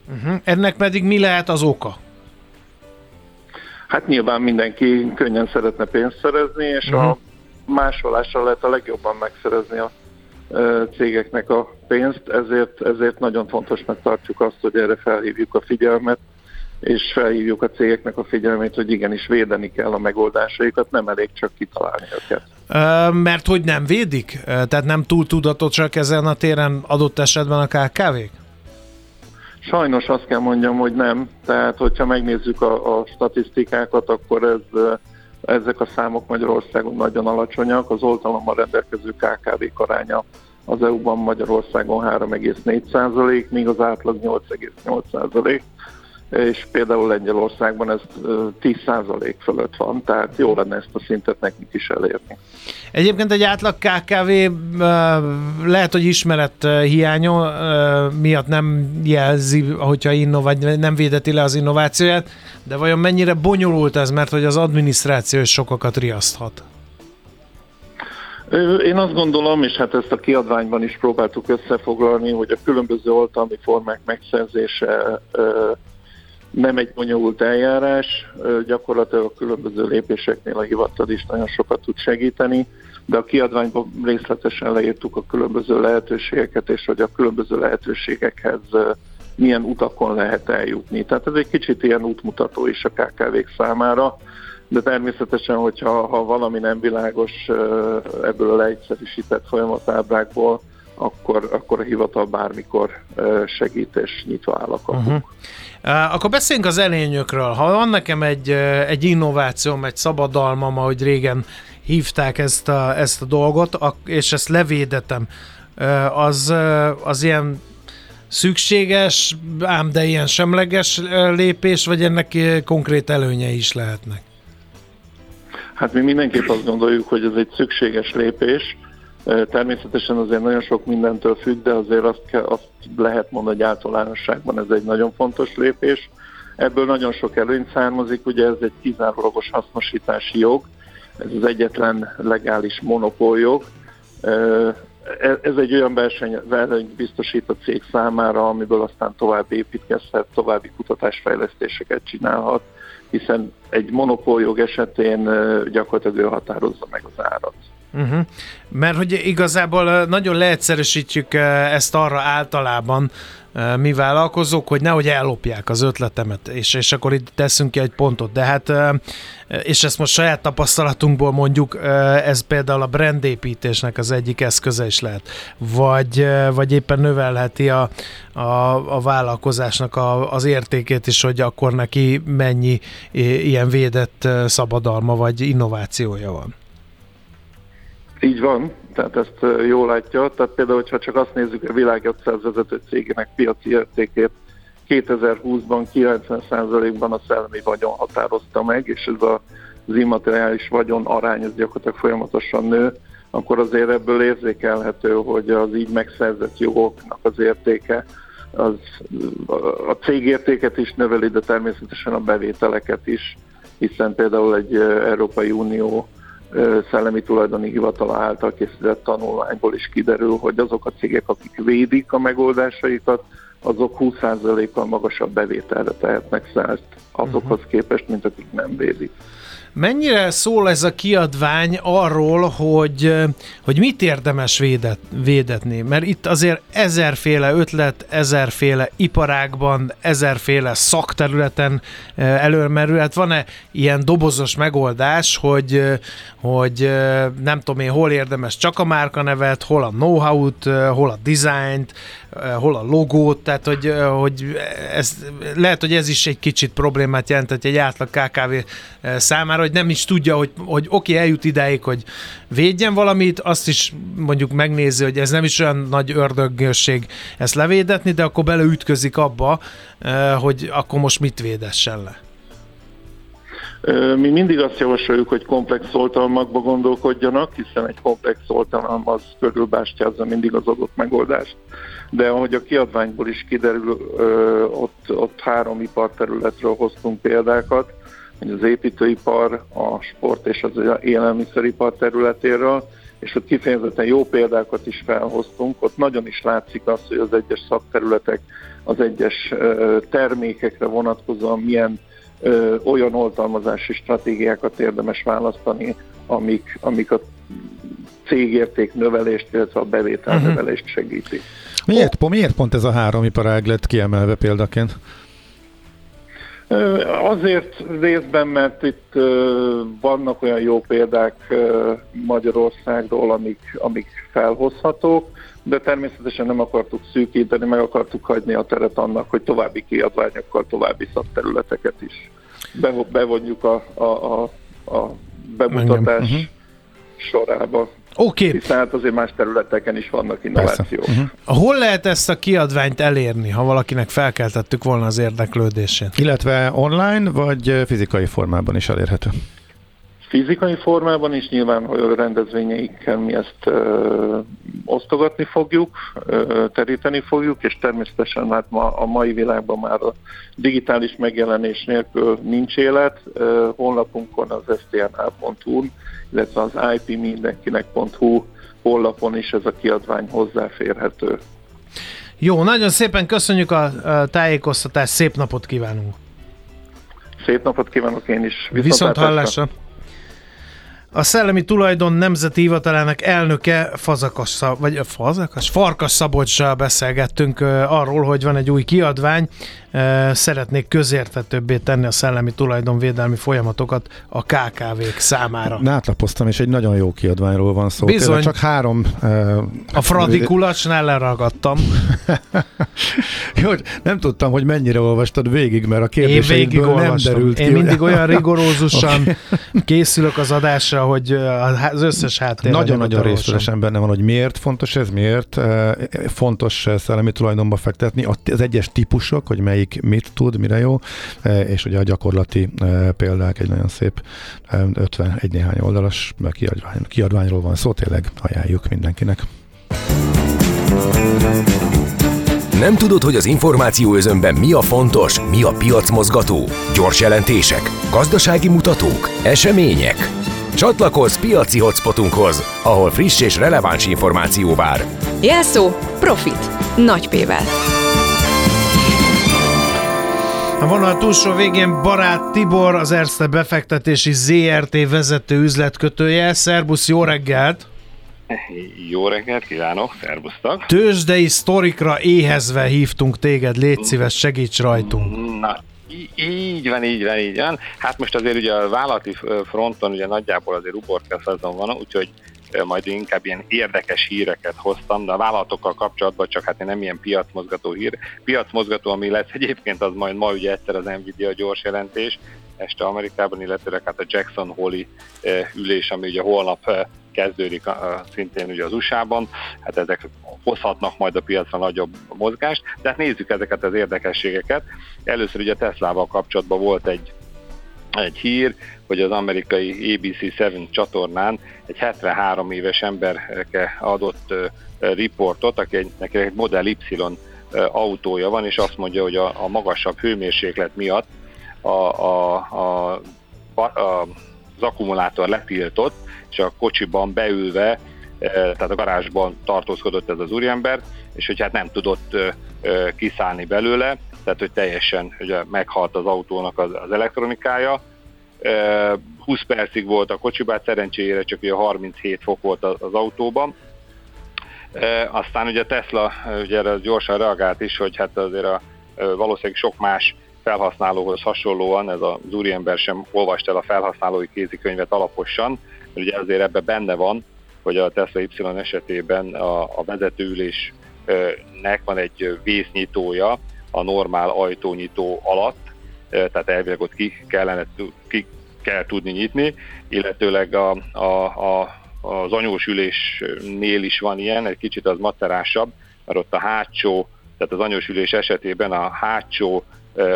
Uh-huh. Ennek pedig mi lehet az oka? Hát nyilván mindenki könnyen szeretne pénzt szerezni, és uh-huh. a mhm. másolással lehet a legjobban megszerezni a cégeknek a pénzt, ezért, ezért nagyon fontosnak tartjuk azt, hogy erre felhívjuk a figyelmet, és felhívjuk a cégeknek a figyelmét, hogy igenis védeni kell a megoldásaikat, nem elég csak kitalálni őket. Mert hogy nem védik? Tehát nem túl tudatosak ezen a téren adott esetben a KKV-k? Sajnos azt kell mondjam, hogy nem. Tehát, hogyha megnézzük a, a statisztikákat, akkor ez, ezek a számok Magyarországon nagyon alacsonyak. Az oltalommal rendelkező KKV aránya az EU-ban Magyarországon 3,4% míg az átlag 8,8 és például Lengyelországban ez 10% fölött van, tehát jó lenne ezt a szintet nekünk is elérni. Egyébként egy átlag KKV lehet, hogy ismeret hiánya miatt nem jelzi, hogyha inno, vagy nem védeti le az innovációját, de vajon mennyire bonyolult ez, mert hogy az adminisztráció is sokakat riaszthat? Én azt gondolom, és hát ezt a kiadványban is próbáltuk összefoglalni, hogy a különböző oltalmi formák megszerzése nem egy bonyolult eljárás, gyakorlatilag a különböző lépéseknél a hivatal is nagyon sokat tud segíteni, de a kiadványban részletesen leírtuk a különböző lehetőségeket, és hogy a különböző lehetőségekhez milyen utakon lehet eljutni. Tehát ez egy kicsit ilyen útmutató is a KKV-k számára, de természetesen, hogyha ha valami nem világos ebből a leegyszerűsített folyamatábrákból, akkor, akkor a hivatal bármikor segít és nyitva áll a Uh-huh. Akkor beszéljünk az elényökről. Ha van nekem egy, egy innovációm, egy szabadalmam, ahogy régen hívták ezt a, ezt a dolgot, és ezt levédetem, az, az ilyen szükséges, ám de ilyen semleges lépés, vagy ennek konkrét előnyei is lehetnek? Hát mi mindenképp azt gondoljuk, hogy ez egy szükséges lépés, Természetesen azért nagyon sok mindentől függ, de azért azt, kell, azt lehet mondani, hogy általánosságban ez egy nagyon fontos lépés. Ebből nagyon sok előny származik, ugye ez egy kizárólagos hasznosítási jog, ez az egyetlen legális monopoljog. E, ez egy olyan verseny, biztosít a cég számára, amiből aztán tovább építkezhet, további kutatásfejlesztéseket csinálhat, hiszen egy monopoljog esetén gyakorlatilag ő határozza meg az árat. Uh-huh. Mert hogy igazából nagyon leegyszerűsítjük ezt arra általában, mi vállalkozók, hogy nehogy ellopják az ötletemet, és, és akkor itt teszünk ki egy pontot. De hát, és ezt most saját tapasztalatunkból mondjuk, ez például a brandépítésnek az egyik eszköze is lehet. Vagy, vagy éppen növelheti a, a, a vállalkozásnak a, az értékét is, hogy akkor neki mennyi ilyen védett szabadalma vagy innovációja van. Így van, tehát ezt jól látja. Tehát például, hogyha csak azt nézzük, a világ 500 vezető cégének piaci értékét 2020-ban 90%-ban a szellemi vagyon határozta meg, és ez az immateriális vagyon arány ez gyakorlatilag folyamatosan nő, akkor azért ebből érzékelhető, hogy az így megszerzett jogoknak az értéke az a cégértéket is növeli, de természetesen a bevételeket is, hiszen például egy Európai Unió szellemi tulajdoni hivatala által készített tanulmányból is kiderül, hogy azok a cégek, akik védik a megoldásaikat, azok 20%-kal magasabb bevételre tehetnek szert azokhoz uh-huh. képest, mint akik nem védik. Mennyire szól ez a kiadvány arról, hogy, hogy mit érdemes védet, védetni? Mert itt azért ezerféle ötlet, ezerféle iparágban, ezerféle szakterületen előmerül. Hát van-e ilyen dobozos megoldás, hogy, hogy nem tudom én, hol érdemes csak a márkanevet, hol a know-how-t, hol a dizájnt, hol a logót, tehát hogy, hogy ez, lehet, hogy ez is egy kicsit problémát jelent, egy átlag KKV számára, hogy nem is tudja, hogy, hogy oké, eljut ideig, hogy védjen valamit, azt is mondjuk megnézi, hogy ez nem is olyan nagy ördögösség ezt levédetni, de akkor beleütközik abba, hogy akkor most mit védessen le. Mi mindig azt javasoljuk, hogy komplex oltalmakba gondolkodjanak, hiszen egy komplex oltalom az körülbástyázza mindig az adott megoldást. De ahogy a kiadványból is kiderül, ott, ott három iparterületről hoztunk példákat, az építőipar, a sport és az élelmiszeripar területéről, és ott kifejezetten jó példákat is felhoztunk. Ott nagyon is látszik az, hogy az egyes szakterületek az egyes termékekre vonatkozóan milyen ö, olyan oltalmazási stratégiákat érdemes választani, amik, amik a cégérték növelést, illetve a bevétel uh-huh. növelést segíti. Miért, oh. miért pont ez a három iparág lett kiemelve példaként? Azért részben, mert itt vannak olyan jó példák Magyarországról, amik, amik felhozhatók, de természetesen nem akartuk szűkíteni, meg akartuk hagyni a teret annak, hogy további kiadványokkal további szakterületeket is bevonjuk a, a, a, a bemutatás uh-huh. sorába. Oké. Okay. Hiszen hát azért más területeken is vannak innovációk. Uh-huh. Hol lehet ezt a kiadványt elérni, ha valakinek felkeltettük volna az érdeklődését? Illetve online, vagy fizikai formában is elérhető? Fizikai formában is nyilván hogy rendezvényeikkel mi ezt ö, osztogatni fogjuk, ö, teríteni fogjuk, és természetesen hát ma, a mai világban már a digitális megjelenés nélkül nincs élet. Ö, honlapunkon az stnh.hu illetve az ipmindenkinek.hu honlapon is ez a kiadvány hozzáférhető. Jó, nagyon szépen köszönjük a, tájékoztatást, szép napot kívánunk! Szép napot kívánok én is! Viszont hallásra! A Szellemi Tulajdon Nemzeti Hivatalának elnöke Fazakas, vagy Fazakas, Farkas Szabolcssal beszélgettünk arról, hogy van egy új kiadvány, szeretnék közértetőbbé tenni a szellemi tulajdonvédelmi folyamatokat a KKV-k számára. Nátlapoztam, és egy nagyon jó kiadványról van szó. Bizony. Tényleg csak három... Uh, a fradikulacsnál leragadtam. [laughs] jó, nem tudtam, hogy mennyire olvastad végig, mert a kérdéseidből nem derült Én ki. Én mindig olyan rigorózusan [laughs] okay. készülök az adásra, hogy az összes háttér. Nagyon-nagyon részletesen benne van, hogy miért fontos ez, miért fontos szellemi tulajdonba fektetni, az egyes típusok, hogy melyik melyik mit tud, mire jó, e, és ugye a gyakorlati e, példák egy nagyon szép 51 e, néhány oldalas kiadvány, kiadványról van szó, tényleg ajánljuk mindenkinek. Nem tudod, hogy az információ özönben mi a fontos, mi a piacmozgató? Gyors jelentések, gazdasági mutatók, események? Csatlakozz piaci hotspotunkhoz, ahol friss és releváns információ vár. Jelszó Profit. Nagy P-vel. A vonal túlsó végén Barát Tibor, az Erste befektetési ZRT vezető üzletkötője. Szerbusz, jó reggelt! Jó reggelt kívánok, szervusztok! Tőzsdei sztorikra éhezve hívtunk téged, légy szíves, segíts rajtunk! Na, így van, így van, így van. Hát most azért ugye a vállalati fronton ugye nagyjából azért uborka szezon van, úgyhogy majd inkább ilyen érdekes híreket hoztam, de a vállalatokkal kapcsolatban csak hát nem ilyen piacmozgató hír. Piacmozgató, ami lesz egyébként, az majd ma ugye egyszer az Nvidia gyors jelentés, este Amerikában, illetve hát a Jackson Hole ülés, ami ugye holnap kezdődik szintén ugye az USA-ban, hát ezek hozhatnak majd a piacra nagyobb mozgást, de hát nézzük ezeket az érdekességeket. Először ugye a Teslával kapcsolatban volt egy egy hír, hogy az amerikai ABC7 csatornán egy 73 éves emberke adott riportot, aki egy, neki egy Model Y autója van, és azt mondja, hogy a, a magasabb hőmérséklet miatt a, a, a, a, az akkumulátor letiltott, és a kocsiban beülve, tehát a garázsban tartózkodott ez az úriember, és hogy hát nem tudott kiszállni belőle, tehát hogy teljesen ugye, meghalt az autónak az, az elektronikája, 20 percig volt a kocsibát, szerencsére csak ugye 37 fok volt az autóban. Aztán ugye Tesla ugye erre gyorsan reagált is, hogy hát azért a, valószínűleg sok más felhasználóhoz hasonlóan ez az úriember sem olvast el a felhasználói kézikönyvet alaposan, mert ugye azért ebben benne van, hogy a Tesla Y esetében a, a vezetőülésnek van egy vésznyitója a normál ajtónyitó alatt, tehát elvileg ott ki kellene, ki kell tudni nyitni, illetőleg a, a, a, az anyós ülésnél is van ilyen, egy kicsit az macerásabb, mert ott a hátsó, tehát az anyós ülés esetében a hátsó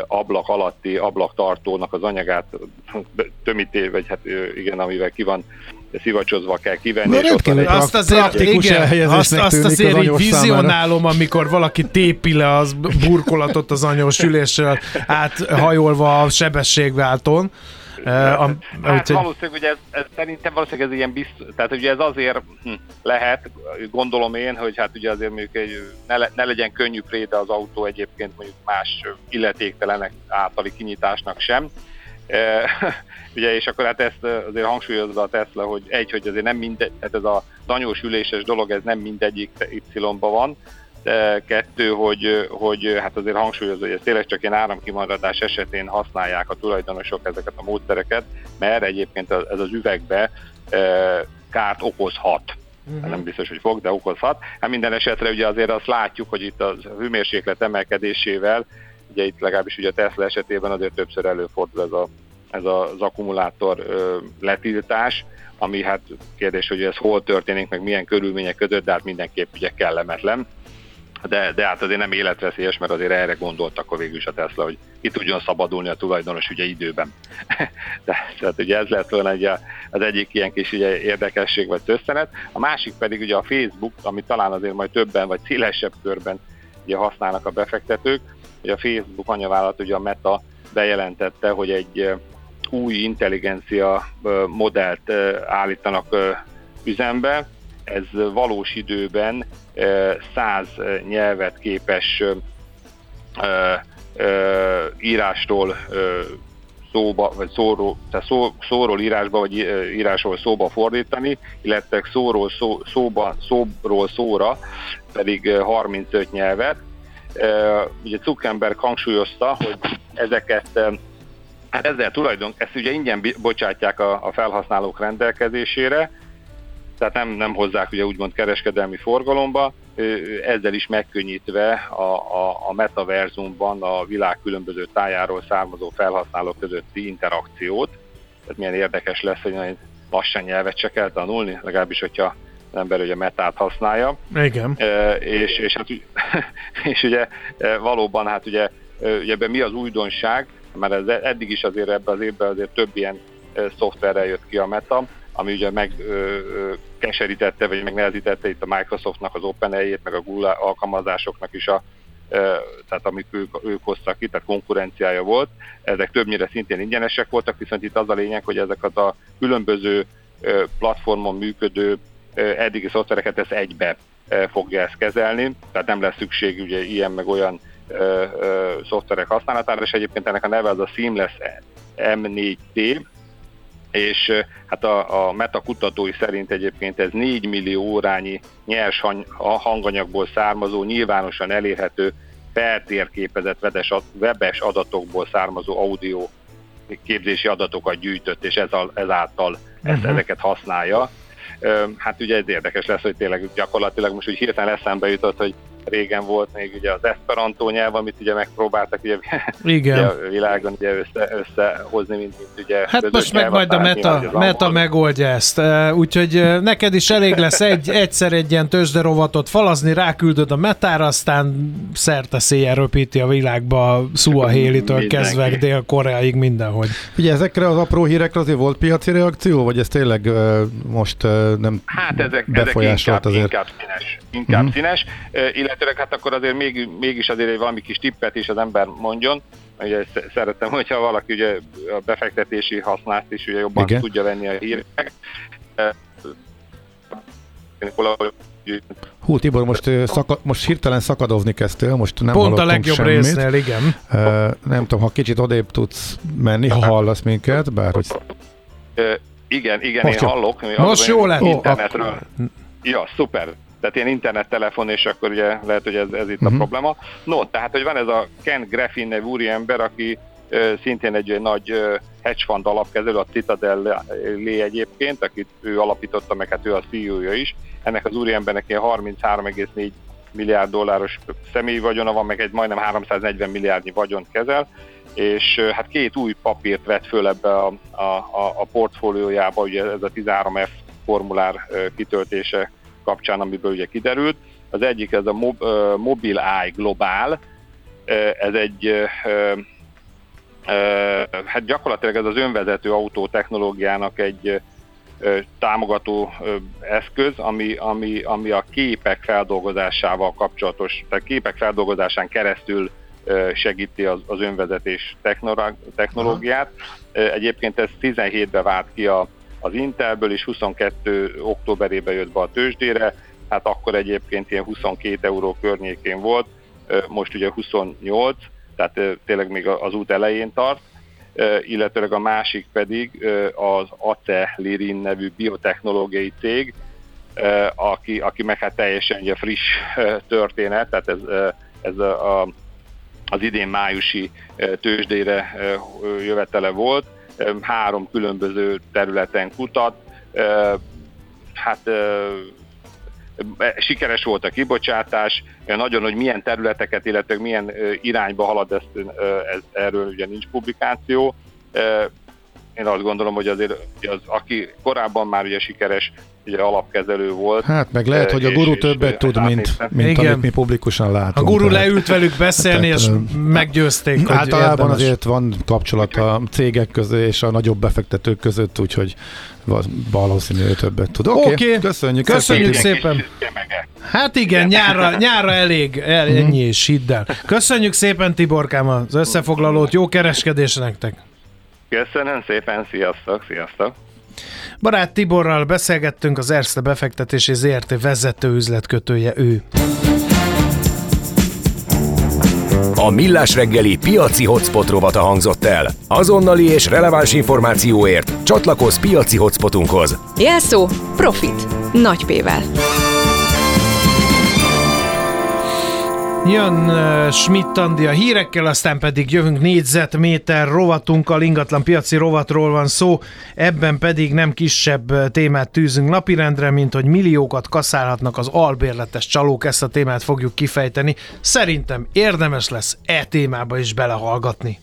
ablak alatti ablaktartónak az anyagát tömíté, vagy hát igen, amivel ki van szivacsozva kell kivenni. De és ott egy azt azért, igen, azt, azt azért az így vizionálom, amikor valaki tépi le az burkolatot az anyós ülésről áthajolva a sebességváltón. Uh, a, hát úgy, valószínűleg, ugye ez, ez, szerintem valószínűleg ez ilyen biztos, tehát ugye ez azért hm, lehet, gondolom én, hogy hát ugye azért mondjuk egy, ne, le, ne legyen könnyű préde az autó egyébként mondjuk más illetéktelenek általi kinyitásnak sem, ugye, és akkor hát ezt azért hangsúlyozza a Tesla, hogy egy, hogy azért nem mindegy, tehát ez a danyós üléses dolog, ez nem mindegyik Y-ban van, kettő, hogy, hogy hát azért hangsúlyozza, hogy ez tényleg csak ilyen áramkimaradás esetén használják a tulajdonosok ezeket a módszereket, mert egyébként ez az üvegbe kárt okozhat. Uh-huh. Nem biztos, hogy fog, de okozhat. Hát minden esetre ugye azért azt látjuk, hogy itt a hőmérséklet emelkedésével, ugye itt legalábbis ugye a Tesla esetében azért többször előfordul ez, a, ez az akkumulátor letiltás, ami hát kérdés, hogy ez hol történik, meg milyen körülmények között, de hát mindenképp ugye kellemetlen de, de hát azért nem életveszélyes, mert azért erre gondoltak akkor végül is a Tesla, hogy ki tudjon szabadulni a tulajdonos ugye időben. [laughs] de, tehát ugye ez lett volna ugye az egyik ilyen kis ugye érdekesség vagy történet. A másik pedig ugye a Facebook, ami talán azért majd többen vagy szélesebb körben ugye használnak a befektetők. Ugye a Facebook anyavállalat ugye a Meta bejelentette, hogy egy új intelligencia modellt állítanak üzembe, ez valós időben száz nyelvet képes írástól szóba, vagy szóról, tehát szó, szóról írásba, vagy írásról szóba fordítani, illetve szóról szó, szóba, szóról szóra pedig 35 nyelvet. Ugye Zuckerberg hangsúlyozta, hogy ezeket Hát ezzel tulajdon, ezt ugye ingyen bocsátják a, a felhasználók rendelkezésére, tehát nem, nem hozzák ugye úgymond kereskedelmi forgalomba, ezzel is megkönnyítve a, a, a metaverzumban a világ különböző tájáról származó felhasználók közötti interakciót. Tehát milyen érdekes lesz, hogy nagyon lassan nyelvet se kell tanulni, legalábbis, hogyha az ember ugye metát használja. Igen. E, és, és, hát, [laughs] és ugye valóban hát ugye, ugye ebben mi az újdonság, mert ez eddig is azért ebben az évben azért több ilyen szoftverrel jött ki a meta, ami ugye megkeserítette, vagy megnehezítette itt a Microsoftnak az OpenAI-ét, meg a Google alkalmazásoknak is a tehát amik ők, ők hoztak ki, tehát konkurenciája volt. Ezek többnyire szintén ingyenesek voltak, viszont itt az a lényeg, hogy ezeket a különböző platformon működő eddigi szoftvereket ezt egybe fogja ezt kezelni, tehát nem lesz szükség ugye ilyen meg olyan szoftverek használatára, és egyébként ennek a neve az a Seamless M4T, és hát a, a meta kutatói szerint egyébként ez 4 millió órányi nyers hanganyagból származó, nyilvánosan elérhető, feltérképezett webes adatokból származó audio képzési adatokat gyűjtött, és ez a, ezáltal ezt, uh-huh. ezeket használja. Hát ugye ez érdekes lesz, hogy tényleg gyakorlatilag most úgy hirtelen eszembe jutott, hogy régen volt még ugye az Esperanto nyelv, amit ugye megpróbáltak ugye, Igen. [laughs] ugye a világon ugye össze, összehozni, mint, mint ugye Hát most meg majd a meta, meta megoldja ezt, úgyhogy neked is elég lesz egy, [laughs] egyszer egy ilyen tőzsderovatot falazni, ráküldöd a metára, aztán szerte széjjel röpíti a világba Suahélitől kezdve Dél-Koreáig mindenhogy. Ugye ezekre az apró hírekre azért volt piaci reakció, vagy ez tényleg most nem hát ezek, befolyásolt ezek inkább, azért? Inkább színes, inkább uh-huh. színes, illetve illetőleg hát akkor azért még, mégis azért egy valami kis tippet is az ember mondjon. Ugye szeretem, hogyha valaki ugye a befektetési hasznát is ugye jobban Igen. tudja venni a hírek. Hú, Tibor, most, szaka, most hirtelen szakadozni kezdtél, most nem Pont a legjobb semmit. résznél, igen. Uh, nem tudom, ha kicsit odébb tudsz menni, ha hallasz minket, bár hogy... Uh, igen, igen, most én jó. hallok. Most jó lett. Internetről. Ja, szuper tehát ilyen internettelefon, és akkor ugye lehet, hogy ez, ez itt uh-huh. a mhm. probléma. No, tehát, hogy van ez a Ken Griffin nevű úriember, aki ö, szintén egy, egy nagy ö, hedge fund alapkezelő, a Citadel lé egyébként, akit ő alapította, meg hát ő a CEO-ja is. Ennek az úriembernek ilyen 33,4 milliárd dolláros személyi vagyona van, meg egy majdnem 340 milliárdnyi vagyont kezel, és hát két új papírt vett föl ebbe a, a, a, a portfóliójába, ugye ez a 13F formulár kitöltése kapcsán, amiből ugye kiderült. Az egyik ez a Mob, Mobile Global, ez egy hát gyakorlatilag ez az önvezető autó technológiának egy támogató eszköz, ami, ami, ami a képek feldolgozásával kapcsolatos, tehát képek feldolgozásán keresztül segíti az, az önvezetés technológiát. Aha. Egyébként ez 17-ben vált ki a, az Intelből, és 22 októberében jött be a tőzsdére, hát akkor egyébként ilyen 22 euró környékén volt, most ugye 28, tehát tényleg még az út elején tart. illetőleg a másik pedig az Acelirin nevű biotechnológiai cég, aki, aki meg hát teljesen ugye friss történet, tehát ez, ez a, az idén májusi tőzsdére jövetele volt, három különböző területen kutat, hát sikeres volt a kibocsátás, nagyon, hogy milyen területeket, illetve milyen irányba halad, ezt, ez, erről ugye nincs publikáció. Én azt gondolom, hogy azért az, aki korábban már ugye sikeres ugye alapkezelő volt. Hát meg lehet, hogy a guru és, többet és, tud, mint, mint amit mi publikusan látunk. A guru tehát, leült velük beszélni, tehát, és meggyőzték, hogy Általában érdemes. azért van kapcsolat a cégek közé és a nagyobb befektetők között, úgyhogy valószínű, hogy többet tud. Oké, okay, okay. köszönjük, köszönjük szépen. Hát igen, nyárra, nyárra elég, el, mhm. ennyi és hidd el. Köszönjük szépen Tiborkám az összefoglalót, jó kereskedés nektek! Köszönöm szépen, sziasztok, sziasztok! Barát Tiborral beszélgettünk, az Erste befektetési ZRT vezető üzletkötője ő. A Millás reggeli piaci hotspot rovata hangzott el. Azonnali és releváns információért csatlakozz piaci hotspotunkhoz. Jelszó Profit. Nagy P-vel. Jön uh, Schmidt a hírekkel, aztán pedig jövünk négyzetméter rovatunkkal, ingatlan piaci rovatról van szó, ebben pedig nem kisebb témát tűzünk napirendre, mint hogy milliókat kaszálhatnak az albérletes csalók, ezt a témát fogjuk kifejteni. Szerintem érdemes lesz e témába is belehallgatni.